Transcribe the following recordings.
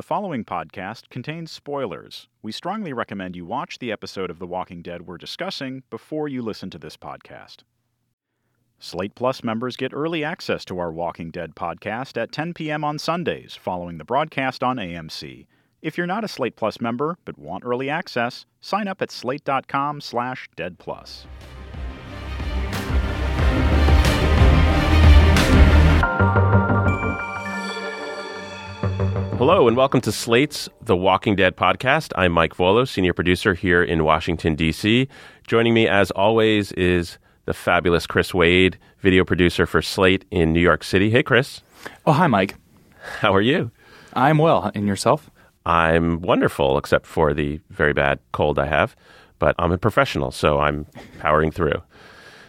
The following podcast contains spoilers. We strongly recommend you watch the episode of The Walking Dead we're discussing before you listen to this podcast. Slate Plus members get early access to our Walking Dead podcast at 10 p.m. on Sundays following the broadcast on AMC. If you're not a Slate Plus member but want early access, sign up at slate.com/deadplus. Hello and welcome to Slate's The Walking Dead podcast. I'm Mike Vuolo, senior producer here in Washington, D.C. Joining me, as always, is the fabulous Chris Wade, video producer for Slate in New York City. Hey, Chris. Oh, hi, Mike. How are you? I'm well. And yourself? I'm wonderful, except for the very bad cold I have. But I'm a professional, so I'm powering through.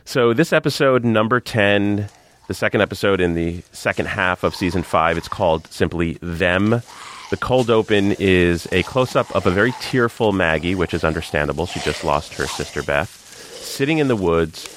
So, this episode, number 10, the second episode in the second half of season five. It's called simply Them. The cold open is a close up of a very tearful Maggie, which is understandable. She just lost her sister Beth, sitting in the woods.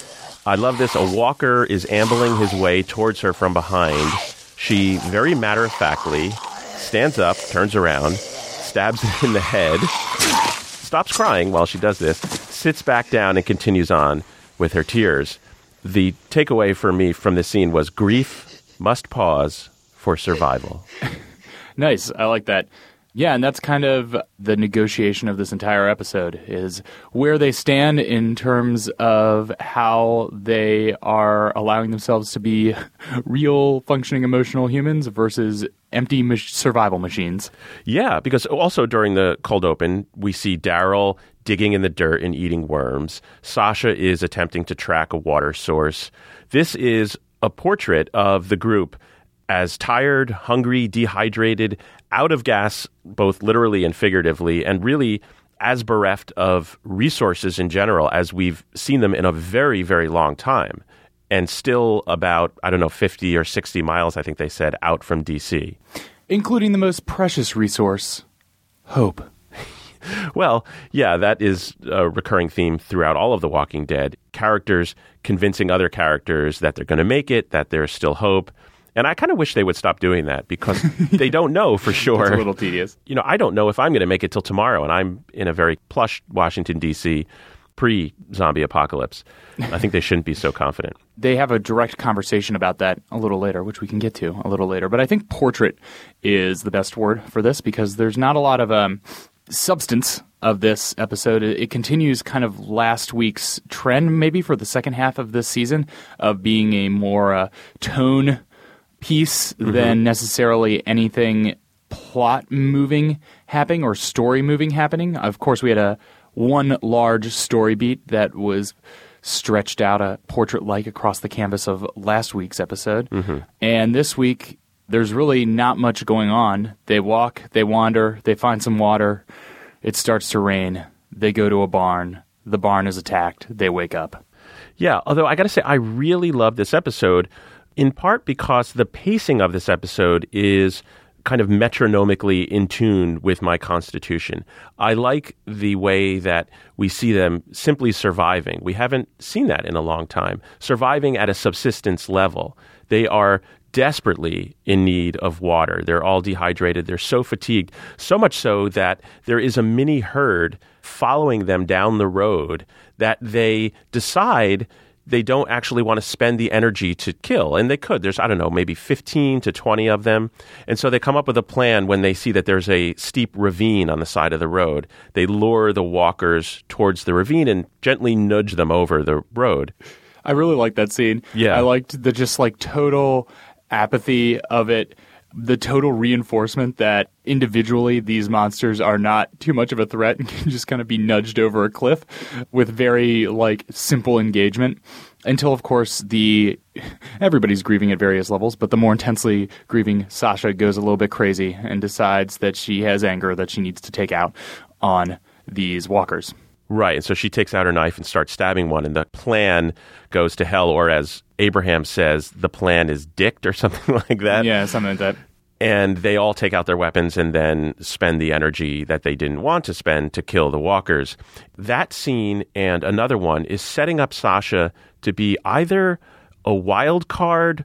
I love this. A walker is ambling his way towards her from behind. She very matter of factly stands up, turns around, stabs him in the head, stops crying while she does this, sits back down, and continues on with her tears the takeaway for me from this scene was grief must pause for survival. nice. I like that. Yeah, and that's kind of the negotiation of this entire episode is where they stand in terms of how they are allowing themselves to be real functioning emotional humans versus empty survival machines. Yeah, because also during the cold open, we see Daryl digging in the dirt and eating worms. Sasha is attempting to track a water source. This is a portrait of the group as tired, hungry, dehydrated, out of gas, both literally and figuratively, and really as bereft of resources in general as we've seen them in a very, very long time. And still about, I don't know, 50 or 60 miles, I think they said, out from DC. Including the most precious resource hope. well, yeah, that is a recurring theme throughout all of The Walking Dead. Characters convincing other characters that they're going to make it, that there's still hope. And I kind of wish they would stop doing that because they don't know for sure. it's a little tedious. You know, I don't know if I'm going to make it till tomorrow, and I'm in a very plush Washington, D.C. pre zombie apocalypse. I think they shouldn't be so confident. They have a direct conversation about that a little later, which we can get to a little later. But I think portrait is the best word for this because there's not a lot of um, substance of this episode. It continues kind of last week's trend, maybe for the second half of this season, of being a more uh, tone piece mm-hmm. than necessarily anything plot moving happening or story moving happening. Of course, we had a one large story beat that was stretched out a portrait like across the canvas of last week's episode. Mm-hmm. And this week, there's really not much going on. They walk, they wander, they find some water. It starts to rain. They go to a barn. The barn is attacked. They wake up. Yeah, although I got to say, I really love this episode in part because the pacing of this episode is kind of metronomically in tune with my constitution. I like the way that we see them simply surviving. We haven't seen that in a long time. Surviving at a subsistence level. They are desperately in need of water. They're all dehydrated. They're so fatigued, so much so that there is a mini herd following them down the road that they decide they don't actually want to spend the energy to kill. And they could. There's, I don't know, maybe 15 to 20 of them. And so they come up with a plan when they see that there's a steep ravine on the side of the road. They lure the walkers towards the ravine and gently nudge them over the road. I really like that scene. Yeah. I liked the just like total apathy of it the total reinforcement that individually these monsters are not too much of a threat and can just kind of be nudged over a cliff with very like simple engagement until of course the everybody's grieving at various levels but the more intensely grieving Sasha goes a little bit crazy and decides that she has anger that she needs to take out on these walkers Right. And so she takes out her knife and starts stabbing one, and the plan goes to hell, or as Abraham says, the plan is dicked or something like that. Yeah, something like that. And they all take out their weapons and then spend the energy that they didn't want to spend to kill the walkers. That scene and another one is setting up Sasha to be either a wild card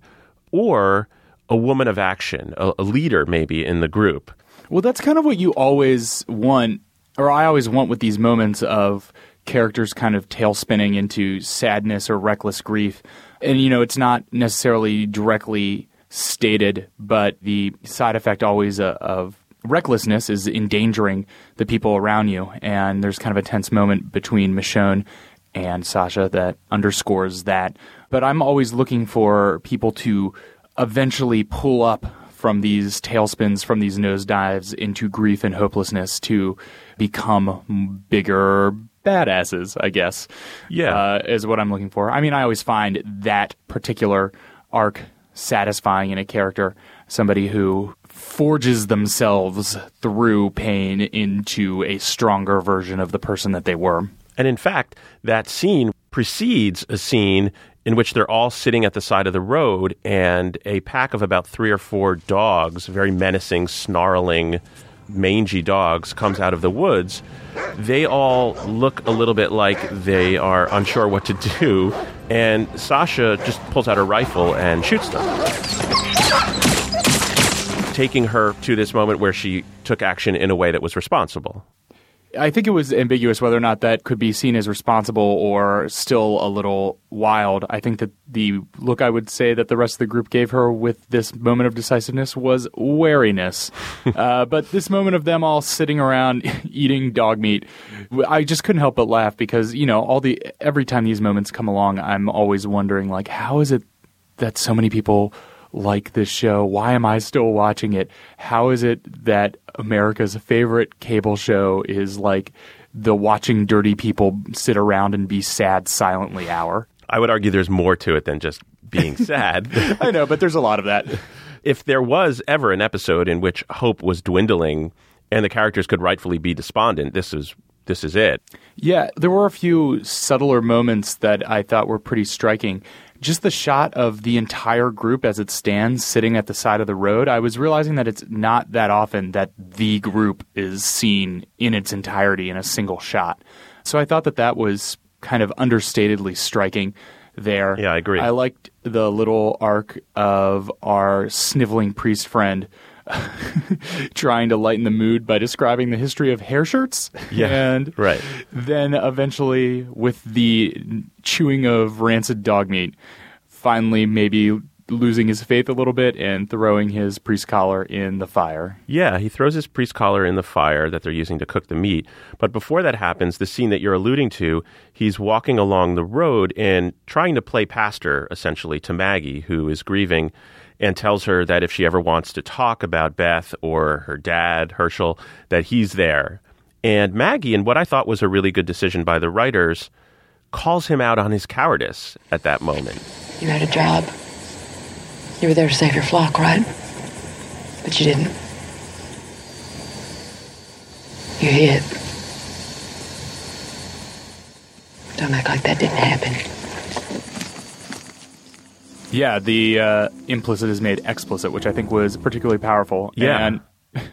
or a woman of action, a, a leader maybe in the group. Well, that's kind of what you always want, or I always want with these moments of characters kind of tail spinning into sadness or reckless grief. And, you know, it's not necessarily directly stated, but the side effect always uh, of recklessness is endangering the people around you. And there's kind of a tense moment between Michonne and Sasha that underscores that. But I'm always looking for people to eventually pull up from these tailspins, from these nosedives into grief and hopelessness to become bigger badasses, I guess. Yeah. Uh, is what I'm looking for. I mean, I always find that particular arc satisfying in a character, somebody who forges themselves through pain into a stronger version of the person that they were. And in fact, that scene precedes a scene in which they're all sitting at the side of the road and a pack of about three or four dogs, very menacing, snarling, mangy dogs, comes out of the woods. They all look a little bit like they are unsure what to do, and Sasha just pulls out her rifle and shoots them. Taking her to this moment where she took action in a way that was responsible. I think it was ambiguous whether or not that could be seen as responsible or still a little wild. I think that the look I would say that the rest of the group gave her with this moment of decisiveness was wariness. uh, but this moment of them all sitting around eating dog meat, I just couldn't help but laugh because you know all the every time these moments come along, I'm always wondering like how is it that so many people like this show? Why am I still watching it? How is it that America's favorite cable show is like the watching dirty people sit around and be sad silently hour? I would argue there's more to it than just being sad. I know, but there's a lot of that. if there was ever an episode in which hope was dwindling and the characters could rightfully be despondent, this is this is it. Yeah, there were a few subtler moments that I thought were pretty striking just the shot of the entire group as it stands sitting at the side of the road, I was realizing that it's not that often that the group is seen in its entirety in a single shot. So I thought that that was kind of understatedly striking there. Yeah, I agree. I liked the little arc of our sniveling priest friend trying to lighten the mood by describing the history of hair shirts. Yeah, and right. Then eventually, with the chewing of rancid dog meat, finally maybe losing his faith a little bit and throwing his priest collar in the fire. Yeah, he throws his priest collar in the fire that they're using to cook the meat. But before that happens, the scene that you're alluding to, he's walking along the road and trying to play pastor, essentially, to Maggie, who is grieving and tells her that if she ever wants to talk about Beth or her dad, Hershel, that he's there. And Maggie, in what I thought was a really good decision by the writers, calls him out on his cowardice at that moment. You had a job. You were there to save your flock, right? But you didn't. You hid. Don't act like that didn't happen. Yeah, the uh, implicit is made explicit, which I think was particularly powerful. Yeah. And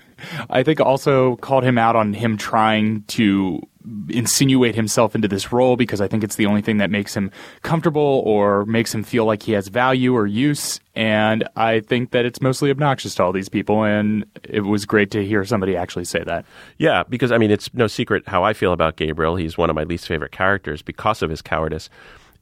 I think also called him out on him trying to insinuate himself into this role because I think it's the only thing that makes him comfortable or makes him feel like he has value or use. And I think that it's mostly obnoxious to all these people. And it was great to hear somebody actually say that. Yeah, because I mean, it's no secret how I feel about Gabriel. He's one of my least favorite characters because of his cowardice.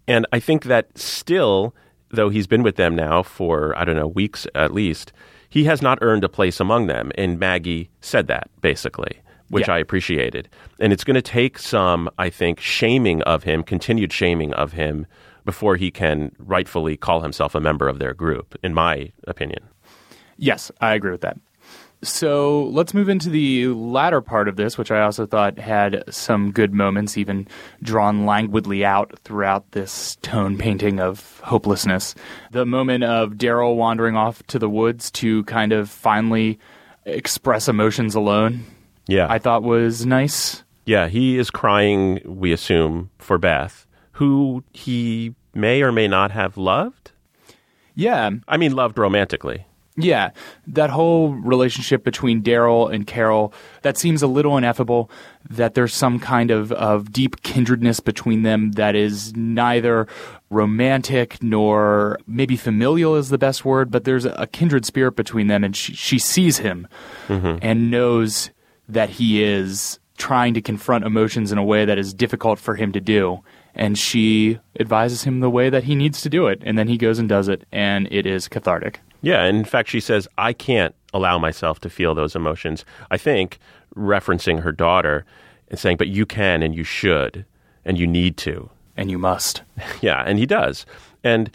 And I think that still though he's been with them now for, I don't know, weeks at least, he has not earned a place among them. And Maggie said that, basically, which yeah. I appreciated. And it's going to take some, I think, shaming of him, continued shaming of him, before he can rightfully call himself a member of their group, in my opinion. Yes, I agree with that. So let's move into the latter part of this, which I also thought had some good moments, even drawn languidly out throughout this tone painting of hopelessness. The moment of Daryl wandering off to the woods to kind of finally express emotions alone, yeah, I thought was nice. Yeah, he is crying, we assume, for Beth, who he may or may not have loved. Yeah. I mean, loved romantically. Yeah, that whole relationship between Daryl and Carol, that seems a little ineffable, that there's some kind of, of deep kindredness between them that is neither romantic nor maybe familial is the best word, but there's a kindred spirit between them, and she, she sees him mm-hmm. and knows that he is trying to confront emotions in a way that is difficult for him to do. And she advises him the way that he needs to do it, and then he goes and does it, and it is cathartic. Yeah, and in fact, she says, I can't allow myself to feel those emotions. I think referencing her daughter and saying, but you can and you should and you need to. And you must. Yeah, and he does. And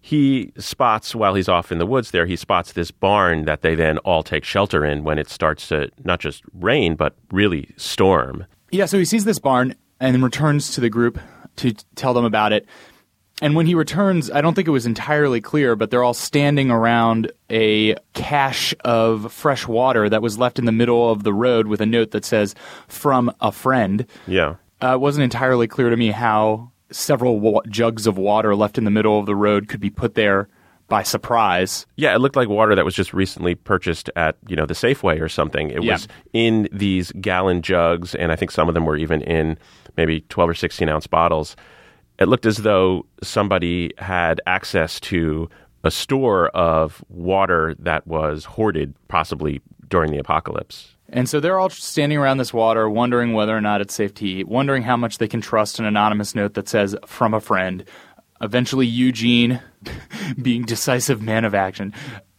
he spots, while he's off in the woods there, he spots this barn that they then all take shelter in when it starts to not just rain, but really storm. Yeah, so he sees this barn and then returns to the group to tell them about it. And when he returns, I don't think it was entirely clear, but they're all standing around a cache of fresh water that was left in the middle of the road with a note that says, from a friend. Yeah. Uh, it wasn't entirely clear to me how several wa- jugs of water left in the middle of the road could be put there by surprise. Yeah, it looked like water that was just recently purchased at, you know, the Safeway or something. It Yeah. was in these gallon jugs, and I think some of them were even in maybe 12 or 16 ounce bottles. It looked as though somebody had access to a store of water that was hoarded, possibly during the apocalypse. And so they're all standing around this water, wondering whether or not it's safe to eat, wondering how much they can trust an anonymous note that says, from a friend. Eventually, Eugene, being decisive man of action,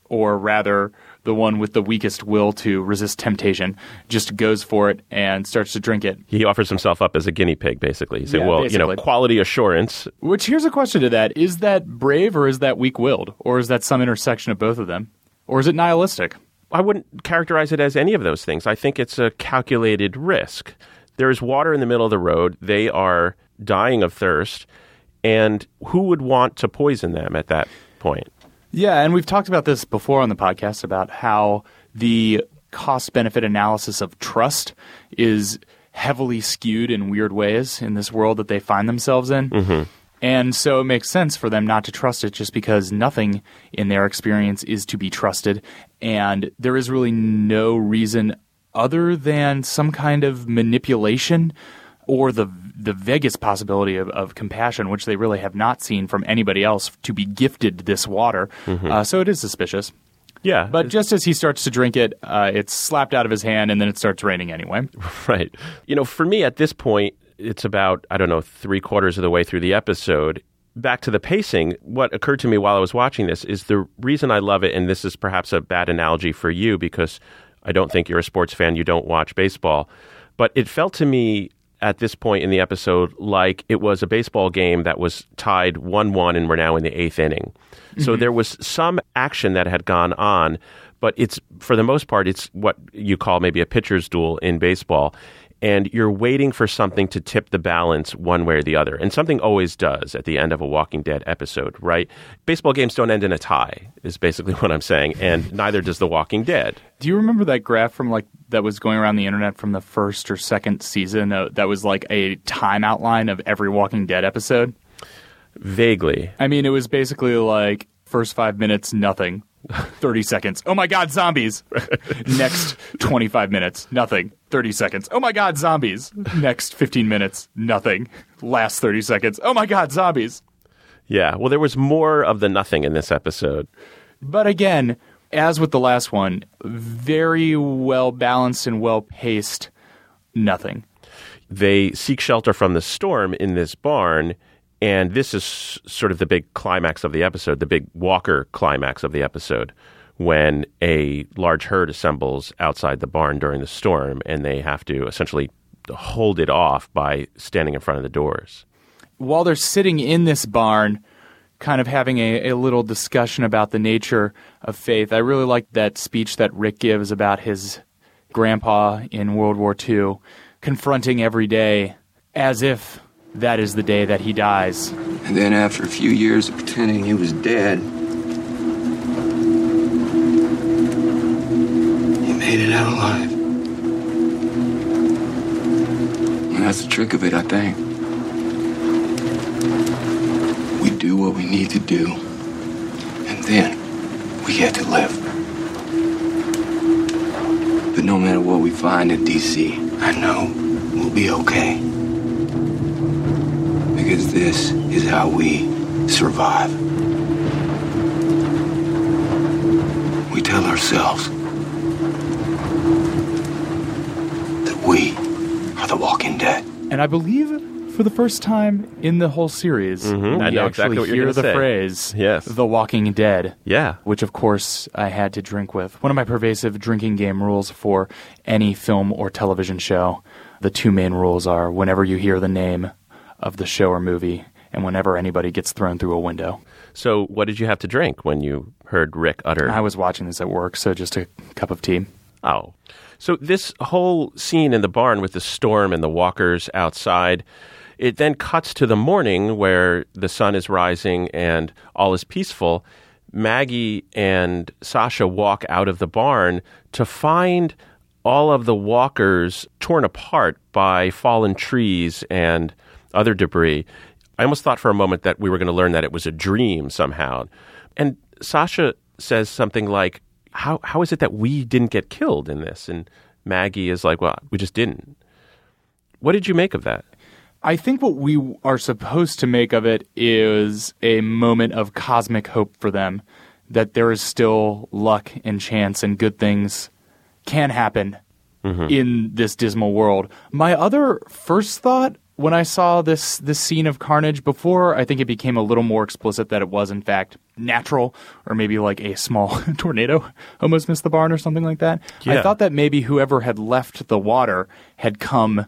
or rather, the one with the weakest will to resist temptation, just goes for it and starts to drink it. He offers himself up as a guinea pig, basically. He said, Yeah, well, you know, quality assurance. Which, here's a question to that Is that brave or is that weak willed? Or is that some intersection of both of them? Or is it nihilistic? I wouldn't characterize it as any of those things. I think it's a calculated risk. There is water in the middle of the road. They are dying of thirst. And who would want to poison them at that point? Yeah, and we've talked about this before on the podcast about how the cost benefit analysis of trust is heavily skewed in weird ways in this world that they find themselves in. Mm-hmm. And so it makes sense for them not to trust it just because nothing in their experience is to be trusted. And there is really no reason other than some kind of manipulation or the the vaguest possibility of, of compassion, which they really have not seen from anybody else, to be gifted this water. Uh, so it is suspicious. Yeah. But just as he starts to drink it, uh, it's slapped out of his hand, and then it starts raining anyway. Right. You know, for me at this point, it's about, I don't know, three quarters of the way through the episode. Back to the pacing, what occurred to me while I was watching this is the reason I love it, and this is perhaps a bad analogy for you because I don't think you're a sports fan, you don't watch baseball, but it felt to me at this point in the episode like it was a baseball game that was tied 1 1 and we're now in the eighth inning. So mm-hmm. there was some action that had gone on, but it's for the most part, it's what you call maybe a pitcher's duel in baseball. And you're waiting for something to tip the balance one way or the other. And something always does at the end of a Walking Dead episode, right? Baseball games don't end in a tie, is basically what I'm saying. And neither does The Walking Dead. Do you remember that graph from like that was going around the internet from the first or second season? Uh, that was like a time outline of every Walking Dead episode. Vaguely. I mean, it was basically like first five minutes, nothing. 30 seconds. Oh my God, zombies. Next 25 minutes, nothing. 30 seconds. Oh my God, zombies. Next 15 minutes, nothing. Last 30 seconds. Oh my God, zombies. Yeah. Well, there was more of the nothing in this episode. But again, as with the last one, very well balanced and well paced, nothing. they seek shelter from the storm in this barn and this is sort of the big climax of the episode the big walker climax of the episode when a large herd assembles outside the barn during the storm and they have to essentially hold it off by standing in front of the doors. While they're sitting in this barn, kind of having a, a little discussion about the nature of faith, I really like that speech that Rick gives about his grandpa in World War II, confronting every day as if that is the day that he dies. And then after a few years of pretending he was dead, he made it out alive. And that's the trick of it, I think. We do what we need to do, and then we get to live. But no matter what we find in D.C., I know we'll be okay. Because this is how we survive. We tell ourselves that we are the walking dead. And I believe for the first time in the whole series, Mhm, I we know actually exactly what you're hear the say. phrase Yes. "The Walking Dead." Yeah. which of course I had to drink with. One of my pervasive drinking game rules for any film or television show. The two main rules are whenever you hear the name of the show or movie, and whenever anybody gets thrown through a window. So, what did you have to drink when you heard Rick utter? I was watching this at work, so just a cup of tea. Oh. So this whole scene in the barn with the storm and the walkers outside, it then cuts to the morning where the sun is rising and all is peaceful. Maggie and Sasha walk out of the barn to find all of the walkers torn apart by fallen trees and other debris. I almost thought for a moment that we were going to learn that it was a dream somehow. And Sasha says something like, how, how is it that we didn't get killed in this? And Maggie is like, well, we just didn't. What did you make of that? I think what we are supposed to make of it is a moment of cosmic hope for them that there is still luck and chance and good things can happen mm-hmm. in this dismal world. My other first thought when I saw this this scene of carnage before, I think it became a little more explicit that it was in fact natural or maybe like a small tornado almost missed the barn or something like that. I thought that maybe whoever had left the water had come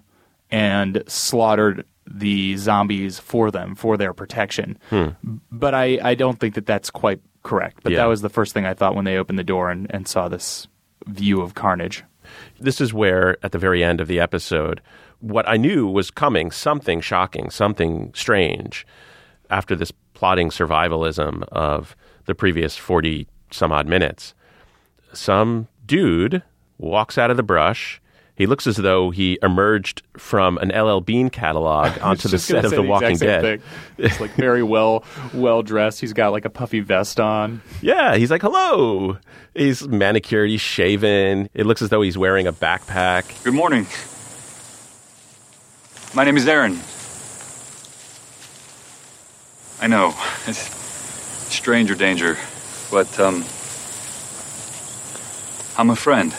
and slaughtered the zombies for them for their protection. Hmm. But I, I don't think that that's quite correct. But Yeah. that was the first thing I thought when they opened the door and, and saw this view of carnage. This is where, at the very end of the episode, what I knew was coming something shocking, something strange after this plotting survivalism of the previous 40 some odd minutes. Some dude walks out of the brush. He looks as though he emerged from an LL Bean catalog onto the set of say The Walking Dead. It's like very well well dressed. He's got like a puffy vest on. Yeah, he's like, hello. He's manicured, he's shaven. It looks as though he's wearing a backpack. Good morning. My name is Aaron. I know. It's stranger danger, but um I'm a friend.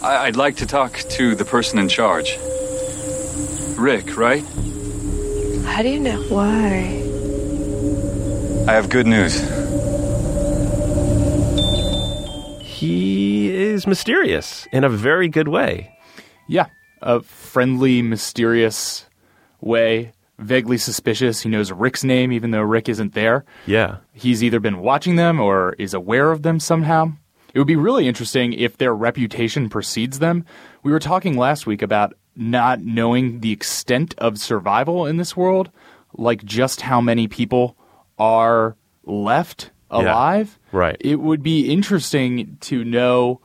I- I'd like to talk to the person in charge. Rick, right? How do you know? Why? I have good news. He is mysterious in a very good way. Yeah, a friendly, mysterious way. Vaguely suspicious. He knows Rick's name, even though Rick isn't there. Yeah. He's either been watching them or is aware of them somehow. It would be really interesting if their reputation precedes them. We were talking last week about not knowing the extent of survival in this world, like just how many people are left alive. right. It would be interesting to know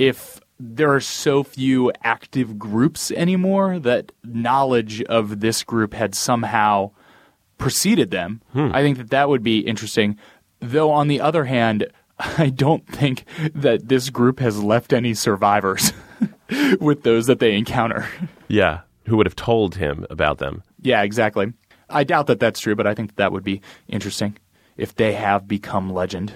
if there are so few active groups anymore that knowledge of this group had somehow preceded them. Hmm. I think that that would be interesting. Though, on the other hand, I don't think that this group has left any survivors with those that they encounter. Yeah. Who would have told him about them? yeah, exactly. I doubt that that's true, but I think that, that would be interesting if they have become legend.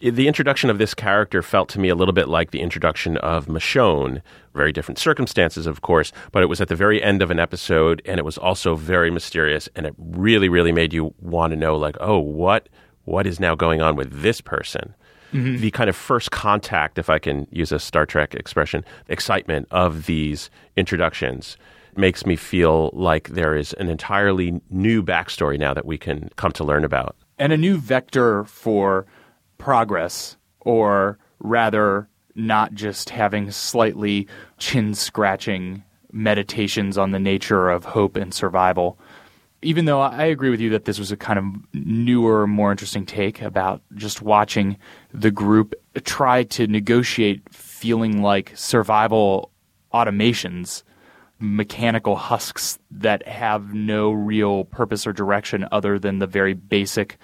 The introduction of this character felt to me a little bit like the introduction of Michonne. Very different circumstances, of course, but it was at the very end of an episode, and it was also very mysterious, and it really, really made you want to know, like, oh, what, what is now going on with this person? Mm-hmm. The kind of first contact, if I can use a Star Trek expression, excitement of these introductions makes me feel like there is an entirely new backstory now that we can come to learn about. and a new vector for progress, or rather, not just having slightly chin scratching meditations on the nature of hope and survival. Even though I agree with you that this was a kind of newer, more interesting take about just watching the group try to negotiate feeling like survival automations, mechanical husks that have no real purpose or direction other than the very basic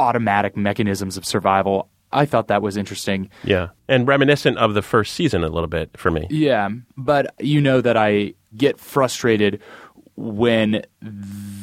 automatic mechanisms of survival. I thought that was interesting. Yeah. And reminiscent of the first season a little bit for me. Yeah, but you know that I get frustrated when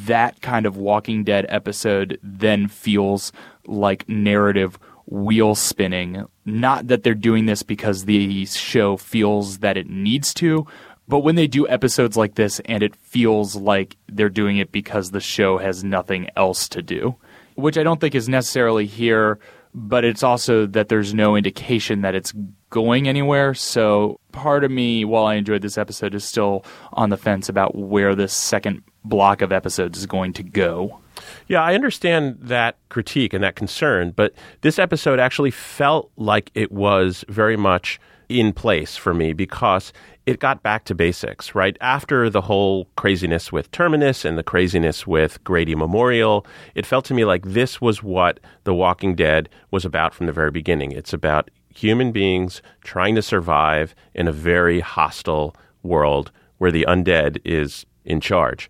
that kind of Walking Dead episode then feels like narrative wheel spinning. Not that they're doing this because the show feels that it needs to, but when they do episodes like this and it feels like they're doing it because the show has nothing else to do, which I don't think is necessarily here, but it's also that there's no indication that it's going anywhere. So part of me, while I enjoyed this episode, is still on the fence about where this second block of episodes is going to go. Yeah, I understand that critique and that concern, but this episode actually felt like it was very much in place for me because it got back to basics, right? After the whole craziness with Terminus and the craziness with Grady Memorial, it felt to me like this was what The Walking Dead was about from the very beginning. It's about human beings trying to survive in a very hostile world where the undead is in charge.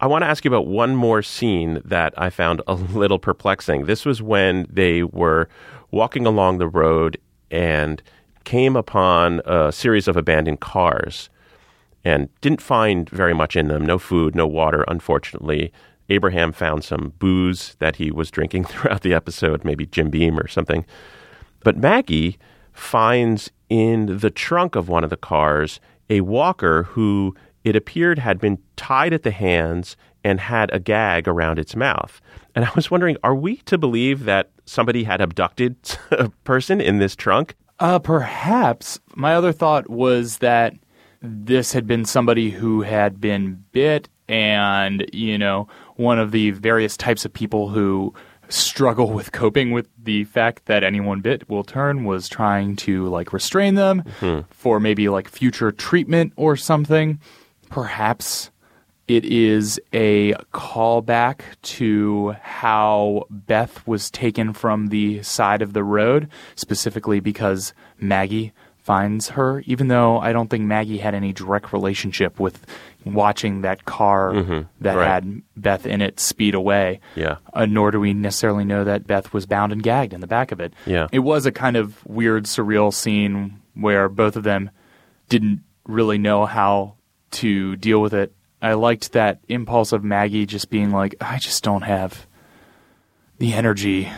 I want to ask you about one more scene that I found a little perplexing. This was when they were walking along the road and came upon a series of abandoned cars and didn't find very much in them no food, no water, unfortunately. Abraham found some booze that he was drinking throughout the episode, maybe Jim Beam or something. But Maggie finds in the trunk of one of the cars a walker who it appeared had been tied at the hands and had a gag around its mouth. And I was wondering, are we to believe that somebody had abducted a person in this trunk? Uh, perhaps. My other thought was that this had been somebody who had been bit, and, you know, one of the various types of people who struggle with coping with the fact that anyone bit will turn was trying to like restrain them for maybe like future treatment or something. Perhaps it is a callback to how Beth was taken from the side of the road, specifically because Maggie finds her, even though I don't think Maggie had any direct relationship with watching that car that right. had Beth in it speed away. Yeah. Uh, nor do we necessarily know that Beth was bound and gagged in the back of it. Yeah. It was a kind of weird, surreal scene where both of them didn't really know how to deal with it. I liked that impulse of Maggie just being like, I just don't have the energy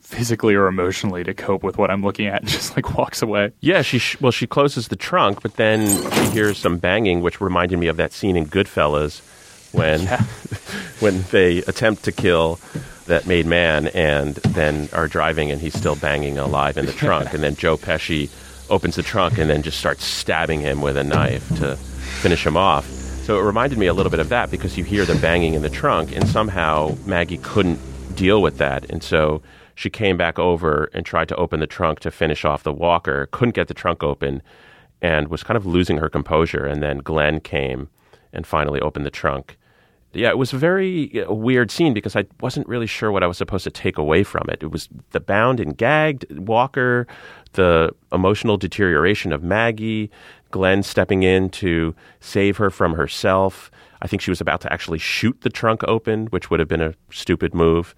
physically or emotionally to cope with what I'm looking at and just like walks away. Yeah, she sh- well she closes the trunk, but then she hears some banging, which reminded me of that scene in Goodfellas when when they attempt to kill that made man and then are driving and he's still banging alive in the trunk, and then Joe Pesci opens the trunk and then just starts stabbing him with a knife to finish him off. So it reminded me a little bit of that because you hear the banging in the trunk, and somehow Maggie couldn't deal with that, and so she came back over and tried to open the trunk to finish off the walker, couldn't get the trunk open, and was kind of losing her composure. And then Glenn came and finally opened the trunk. Yeah, it was a very uh, weird scene because I wasn't really sure what I was supposed to take away from it. It was the bound and gagged Walker, the emotional deterioration of Maggie, Glenn stepping in to save her from herself. I think she was about to actually shoot the trunk open, which would have been a stupid move.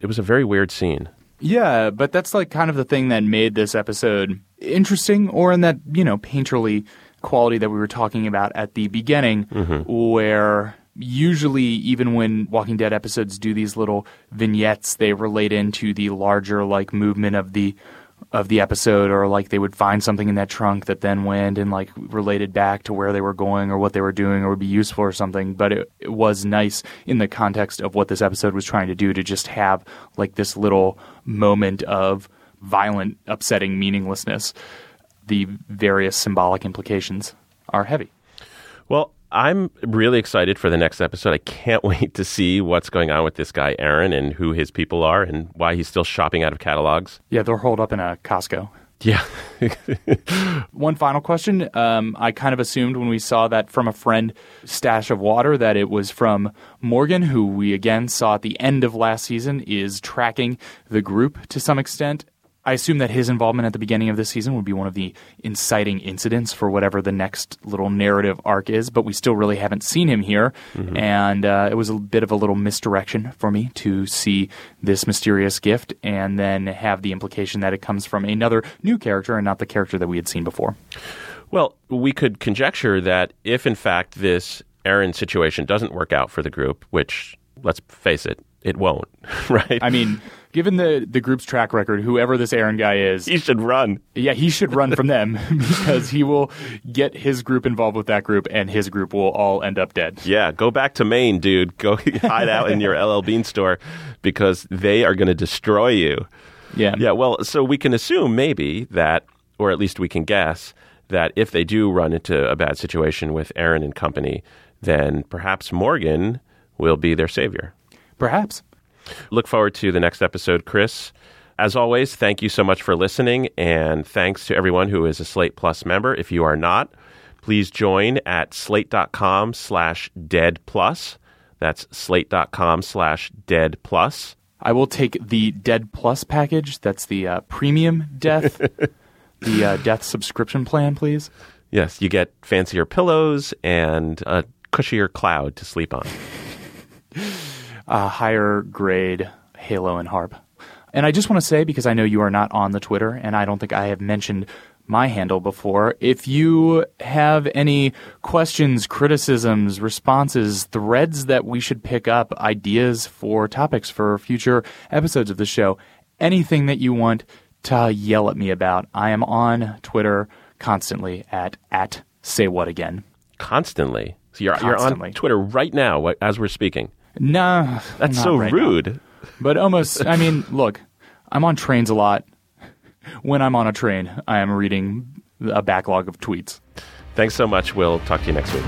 It was a very weird scene. Yeah, but that's like kind of the thing that made this episode interesting, or in that, you know, painterly quality that we were talking about at the beginning, mm-hmm. where usually, even when Walking Dead episodes do these little vignettes, they relate into the larger, like, movement of the of the episode or like they would find something in that trunk that then went and like related back to where they were going or what they were doing or would be useful or something. But it, it was nice in the context of what this episode was trying to do to just have like this little moment of violent upsetting meaninglessness. The various symbolic implications are heavy. Well, I'm really excited for the next episode. I can't wait to see what's going on with this guy, Aaron, and who his people are and why he's still shopping out of catalogs. yeah they're holed up in a costco Yeah. One final question. Um, I kind of assumed when we saw that from a friend stash of water that it was from Morgan, who we again saw at the end of last season is tracking the group to some extent. I assume that his involvement at the beginning of this season would be one of the inciting incidents for whatever the next little narrative arc is, but we still really haven't seen him here. And uh, it was a bit of a little misdirection for me to see this mysterious gift and then have the implication that it comes from another new character and not the character that we had seen before. Well, we could conjecture that if, in fact, this Aaron situation doesn't work out for the group, which let's face it, it won't, right? I mean, given the the group's track record, whoever this Aaron guy is, he should run. yeah, he should run from them because he will get his group involved with that group, and his group will all end up dead. Yeah, go back to Maine, dude. Go hide out in your LL Bean store because they are going to destroy you. Yeah, Yeah, well, so we can assume maybe that, or at least we can guess, that if they do run into a bad situation with Aaron and company, then perhaps Morgan will be their savior. perhaps. Look forward to the next episode, Chris. As always, thank you so much for listening, and thanks to everyone who is a Slate Plus member. If you are not, please join at slate.com slash dead plus. That's slate.com slash dead plus. I will take the Dead Plus package. That's the uh, premium death, the uh, death subscription plan, please. Yes, you get fancier pillows and a cushier cloud to sleep on. a higher grade Halo and Harp. And I just want to say, because I know you are not on the Twitter, and I don't think I have mentioned my handle before, if you have any questions, criticisms, responses, threads that we should pick up, ideas for topics for future episodes of the show, anything that you want to yell at me about, I am on Twitter constantly at, at say what again. Constantly. So you're, you're on Twitter right now as we're speaking. Nah, That's so right now. rude. But almost, I mean, look, I'm on trains a lot. When I'm on a train, I am reading a backlog of tweets. Thanks so much. We'll talk to you next week.